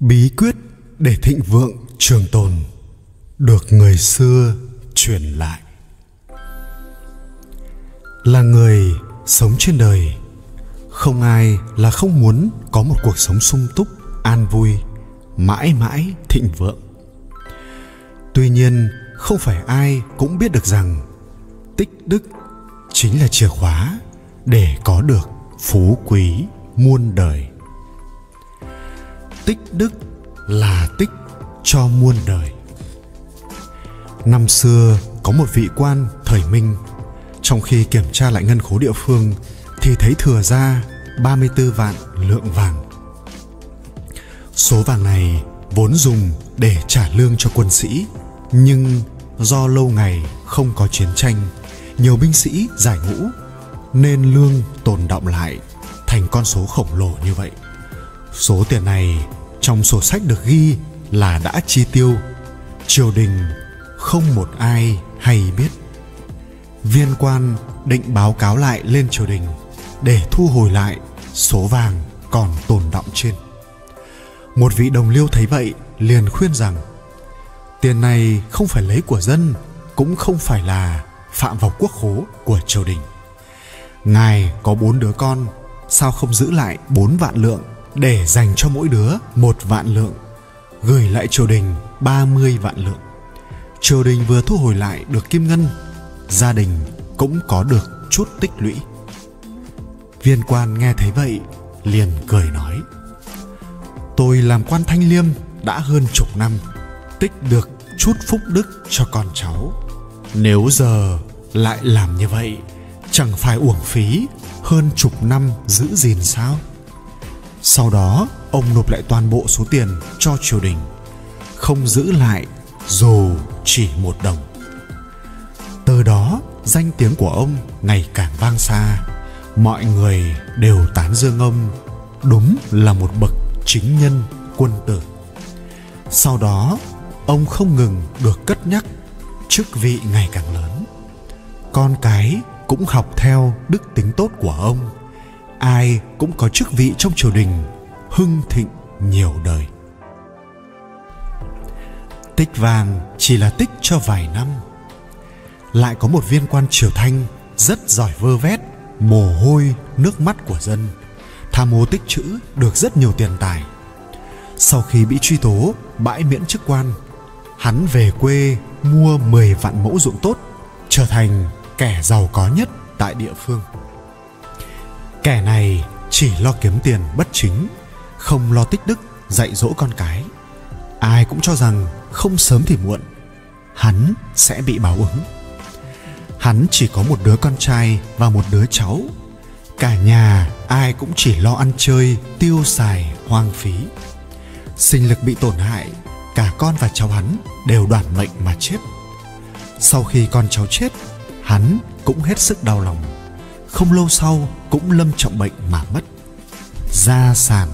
bí quyết để thịnh vượng trường tồn được người xưa truyền lại. Là người sống trên đời, không ai là không muốn có một cuộc sống sung túc, an vui, mãi mãi thịnh vượng. Tuy nhiên, không phải ai cũng biết được rằng tích đức chính là chìa khóa để có được phú quý muôn đời tích đức là tích cho muôn đời năm xưa có một vị quan thời minh trong khi kiểm tra lại ngân khố địa phương thì thấy thừa ra 34 vạn lượng vàng. Số vàng này vốn dùng để trả lương cho quân sĩ, nhưng do lâu ngày không có chiến tranh, nhiều binh sĩ giải ngũ nên lương tồn động lại thành con số khổng lồ như vậy. Số tiền này trong sổ sách được ghi là đã chi tiêu. Triều đình không một ai hay biết. Viên quan định báo cáo lại lên triều đình để thu hồi lại số vàng còn tồn động trên. Một vị đồng liêu thấy vậy liền khuyên rằng, tiền này không phải lấy của dân, cũng không phải là phạm vào quốc khố của triều đình. Ngài có bốn đứa con, sao không giữ lại bốn vạn lượng để dành cho mỗi đứa một vạn lượng gửi lại triều đình 30 vạn lượng. Triều đình vừa thu hồi lại được kim ngân, gia đình cũng có được chút tích lũy. Viên quan nghe thấy vậy, liền cười nói: Tôi làm quan thanh liêm đã hơn chục năm, tích được chút phúc đức cho con cháu. Nếu giờ lại làm như vậy, chẳng phải uổng phí hơn chục năm giữ gìn sao? Sau đó, ông nộp lại toàn bộ số tiền cho triều đình, không giữ lại dù chỉ một đồng. Từ đó, danh tiếng của ông ngày càng vang xa, mọi người đều tán dương ông đúng là một bậc chính nhân quân tử. Sau đó, ông không ngừng được cất nhắc chức vị ngày càng lớn. Con cái cũng học theo đức tính tốt của ông ai cũng có chức vị trong triều đình, hưng thịnh nhiều đời. Tích vàng chỉ là tích cho vài năm. Lại có một viên quan triều thanh rất giỏi vơ vét, mồ hôi, nước mắt của dân. Tham mô tích chữ được rất nhiều tiền tài. Sau khi bị truy tố, bãi miễn chức quan, hắn về quê mua 10 vạn mẫu ruộng tốt, trở thành kẻ giàu có nhất tại địa phương kẻ này chỉ lo kiếm tiền bất chính, không lo tích đức, dạy dỗ con cái. Ai cũng cho rằng không sớm thì muộn, hắn sẽ bị báo ứng. Hắn chỉ có một đứa con trai và một đứa cháu. Cả nhà ai cũng chỉ lo ăn chơi, tiêu xài, hoang phí. Sinh lực bị tổn hại, cả con và cháu hắn đều đoản mệnh mà chết. Sau khi con cháu chết, hắn cũng hết sức đau lòng không lâu sau cũng lâm trọng bệnh mà mất. Gia sản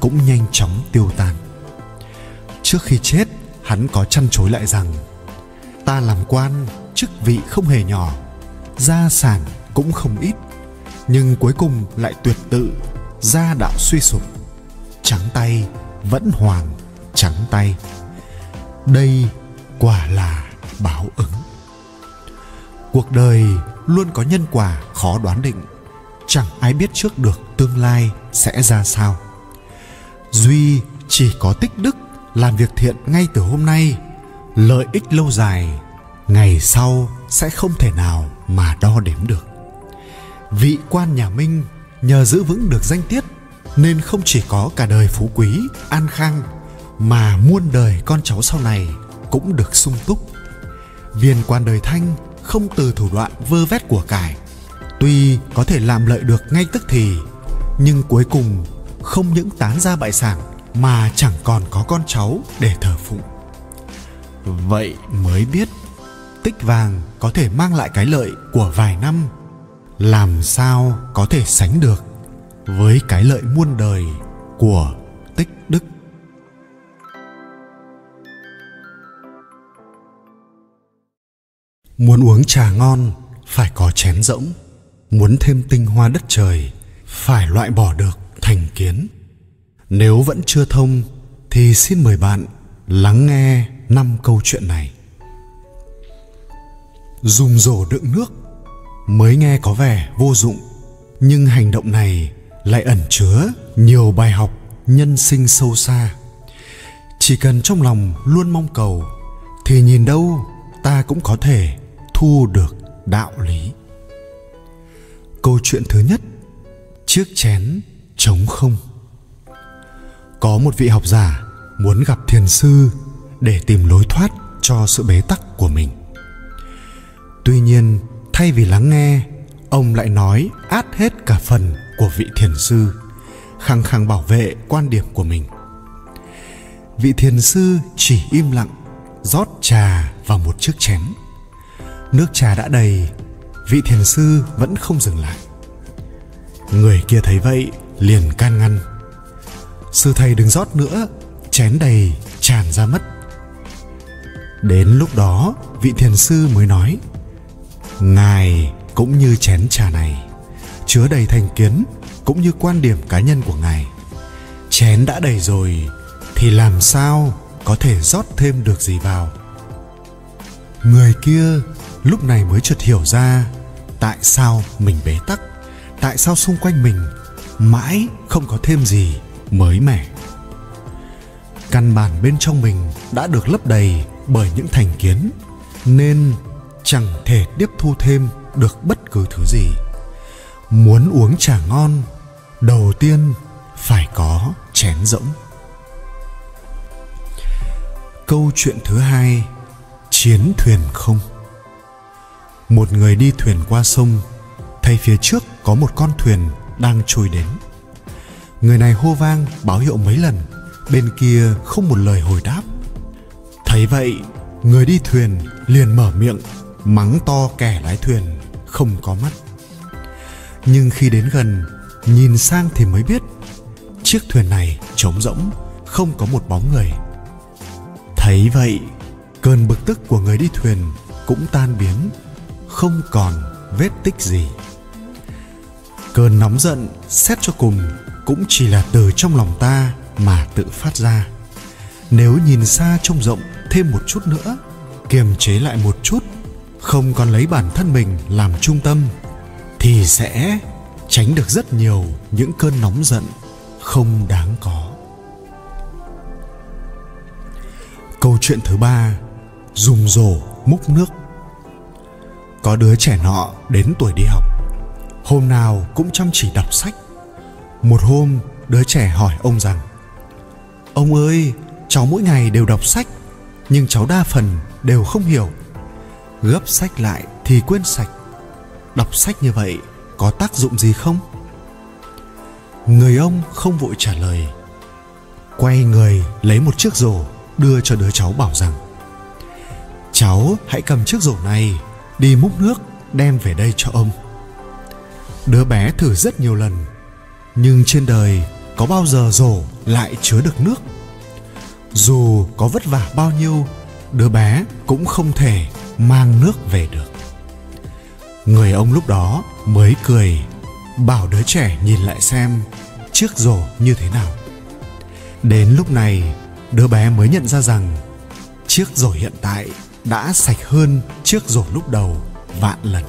cũng nhanh chóng tiêu tan. Trước khi chết, hắn có chăn chối lại rằng, ta làm quan, chức vị không hề nhỏ gia sản cũng không ít, nhưng cuối cùng lại tuyệt tự gia đạo suy sụp. Trắng tay vẫn hoàn trắng tay. Đây quả là báo ứng. Cuộc đời luôn có nhân quả khó đoán định. Chẳng ai biết trước được tương lai sẽ ra sao. Duy chỉ có tích đức làm việc thiện ngay từ hôm nay, lợi ích lâu dài, ngày sau sẽ không thể nào mà đo đếm được. Vị quan nhà minh nhờ giữ vững được danh tiết nên không chỉ có cả đời phú quý, an khang mà muôn đời con cháu sau này cũng được sung túc. Viên quan đời thanh không từ thủ đoạn vơ vét của cải. Tuy có thể làm lợi được ngay tức thì, nhưng cuối cùng không những tán ra bại sản mà chẳng còn có con cháu để thờ phụng. Vậy mới biết, tích vàng có thể mang lại cái lợi của vài năm, làm sao có thể sánh được với cái lợi muôn đời của tích đức. Muốn uống trà ngon, phải có chén rỗng. Muốn thêm tinh hoa đất trời, phải loại bỏ được thành kiến. Nếu vẫn chưa thông, thì xin mời bạn lắng nghe năm câu chuyện này. Dùng rổ đựng nước, mới nghe có vẻ vô dụng. Nhưng hành động này lại ẩn chứa nhiều bài học nhân sinh sâu xa. Chỉ cần trong lòng luôn mong cầu, thì nhìn đâu ta cũng có thể thu được đạo lý. Câu chuyện thứ nhất, chiếc chén trống không. Có một vị học giả muốn gặp thiền sư để tìm lối thoát cho sự bế tắc của mình. Tuy nhiên, thay vì lắng nghe, ông lại nói át hết cả phần của vị thiền sư, khăng khăng bảo vệ quan điểm của mình. Vị thiền sư chỉ im lặng, rót trà vào một chiếc chén nước trà đã đầy, vị thiền sư vẫn không dừng lại. Người kia thấy vậy, liền can ngăn. Sư thầy đừng rót nữa, chén đầy, tràn ra mất. Đến lúc đó, vị thiền sư mới nói, ngài cũng như chén trà này, chứa đầy thành kiến cũng như quan điểm cá nhân của ngài. Chén đã đầy rồi, thì làm sao có thể rót thêm được gì vào? Người kia lúc này mới chợt hiểu ra tại sao mình bế tắc, tại sao xung quanh mình mãi không có thêm gì mới mẻ. Căn bản bên trong mình đã được lấp đầy bởi những thành kiến, nên chẳng thể tiếp thu thêm được bất cứ thứ gì. Muốn uống trà ngon, đầu tiên phải có chén rỗng. Câu chuyện thứ hai, chiến thuyền không một người đi thuyền qua sông, thấy phía trước có một con thuyền đang trôi đến. Người này hô vang báo hiệu mấy lần, bên kia không một lời hồi đáp. Thấy vậy, người đi thuyền liền mở miệng, mắng to kẻ lái thuyền không có mắt. Nhưng khi đến gần, nhìn sang thì mới biết, chiếc thuyền này trống rỗng, không có một bóng người. Thấy vậy, cơn bực tức của người đi thuyền cũng tan biến không còn vết tích gì. Cơn nóng giận xét cho cùng cũng chỉ là từ trong lòng ta mà tự phát ra. Nếu nhìn xa trông rộng thêm một chút nữa, kiềm chế lại một chút, không còn lấy bản thân mình làm trung tâm, thì sẽ tránh được rất nhiều những cơn nóng giận không đáng có. Câu chuyện thứ ba dùng rổ múc nước có đứa trẻ nọ đến tuổi đi học. Hôm nào cũng chăm chỉ đọc sách. Một hôm, đứa trẻ hỏi ông rằng, ông ơi, cháu mỗi ngày đều đọc sách, nhưng cháu đa phần đều không hiểu. Gấp sách lại thì quên sạch. Đọc sách như vậy có tác dụng gì không? Người ông không vội trả lời. Quay người lấy một chiếc rổ đưa cho đứa cháu bảo rằng, cháu hãy cầm chiếc rổ này đi múc nước đem về đây cho ông. Đứa bé thử rất nhiều lần, nhưng trên đời có bao giờ rổ lại chứa được nước? Dù có vất vả bao nhiêu, đứa bé cũng không thể mang nước về được. Người ông lúc đó mới cười, bảo đứa trẻ nhìn lại xem chiếc rổ như thế nào. Đến lúc này, đứa bé mới nhận ra rằng chiếc rổ hiện tại đã sạch hơn trước rổ lúc đầu, vạn lần.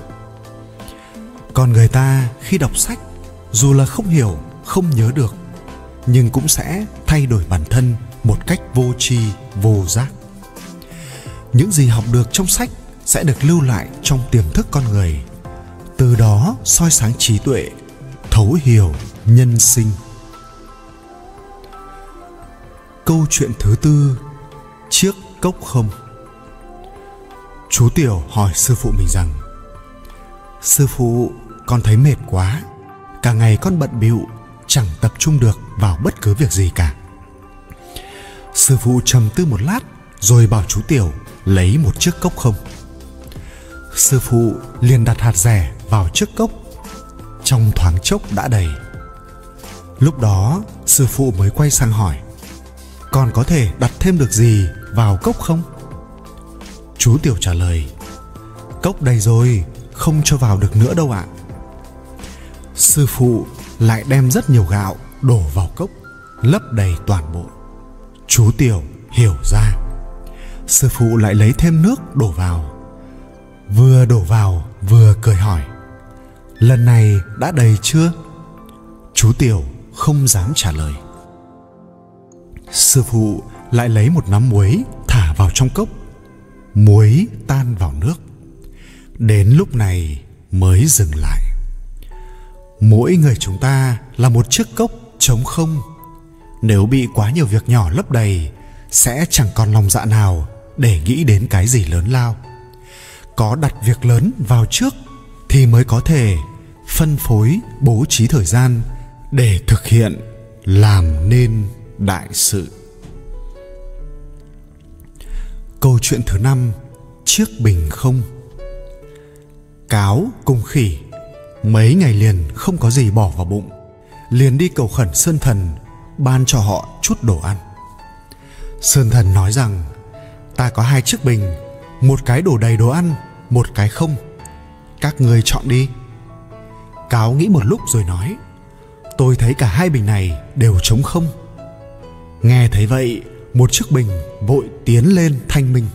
Còn người ta khi đọc sách, dù là không hiểu, không nhớ được, nhưng cũng sẽ thay đổi bản thân một cách vô tri, vô giác. Những gì học được trong sách sẽ được lưu lại trong tiềm thức con người, từ đó soi sáng trí tuệ, thấu hiểu nhân sinh. Câu chuyện thứ tư chiếc cốc không chú tiểu hỏi sư phụ mình rằng, sư phụ, con thấy mệt quá. Cả ngày con bận bịu, chẳng tập trung được vào bất cứ việc gì cả. Sư phụ trầm tư một lát, rồi bảo chú tiểu lấy một chiếc cốc không. Sư phụ liền đặt hạt rẻ vào chiếc cốc, trong thoáng chốc đã đầy. Lúc đó, sư phụ mới quay sang hỏi còn có thể đặt thêm được gì vào cốc không? Chú tiểu trả lời, cốc đầy rồi, không cho vào được nữa đâu ạ. Sư phụ lại đem rất nhiều gạo đổ vào cốc, lấp đầy toàn bộ. Chú tiểu hiểu ra. Sư phụ lại lấy thêm nước đổ vào. Vừa đổ vào, vừa cười hỏi, lần này đã đầy chưa? Chú tiểu không dám trả lời. Sư phụ lại lấy một nắm muối thả vào trong cốc muối tan vào nước. Đến lúc này mới dừng lại. Mỗi người chúng ta là một chiếc cốc trống không. Nếu bị quá nhiều việc nhỏ lấp đầy, sẽ chẳng còn lòng dạ nào để nghĩ đến cái gì lớn lao. Có đặt việc lớn vào trước thì mới có thể phân phối, bố trí thời gian để thực hiện làm nên đại sự câu chuyện thứ năm, chiếc bình không. Cáo cùng khỉ, mấy ngày liền không có gì bỏ vào bụng, liền đi cầu khẩn sơn thần, ban cho họ chút đồ ăn. Sơn thần nói rằng, ta có hai chiếc bình, một cái đổ đầy đồ ăn, một cái không. Các người chọn đi. Cáo nghĩ một lúc rồi nói, tôi thấy cả hai bình này đều trống không. Nghe thấy vậy một chiếc bình vội tiến lên thanh minh.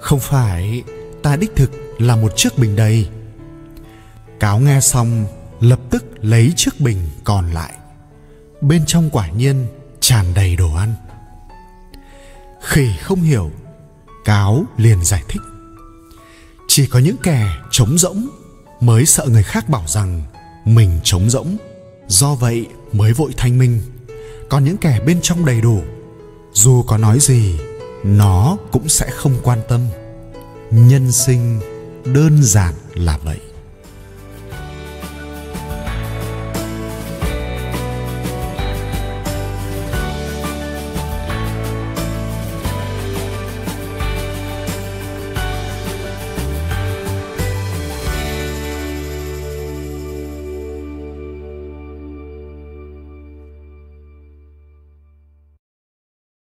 Không phải, ta đích thực là một chiếc bình đầy cáo nghe xong, lập tức lấy chiếc bình còn lại. Bên trong quả nhiên tràn đầy đồ ăn. Khỉ không hiểu, cáo liền giải thích. Chỉ có những kẻ trống rỗng mới sợ người khác bảo rằng mình trống rỗng, do vậy mới vội thanh minh. Còn những kẻ bên trong đầy đủ dù có nói gì, nó cũng sẽ không quan tâm. Nhân sinh đơn giản là vậy.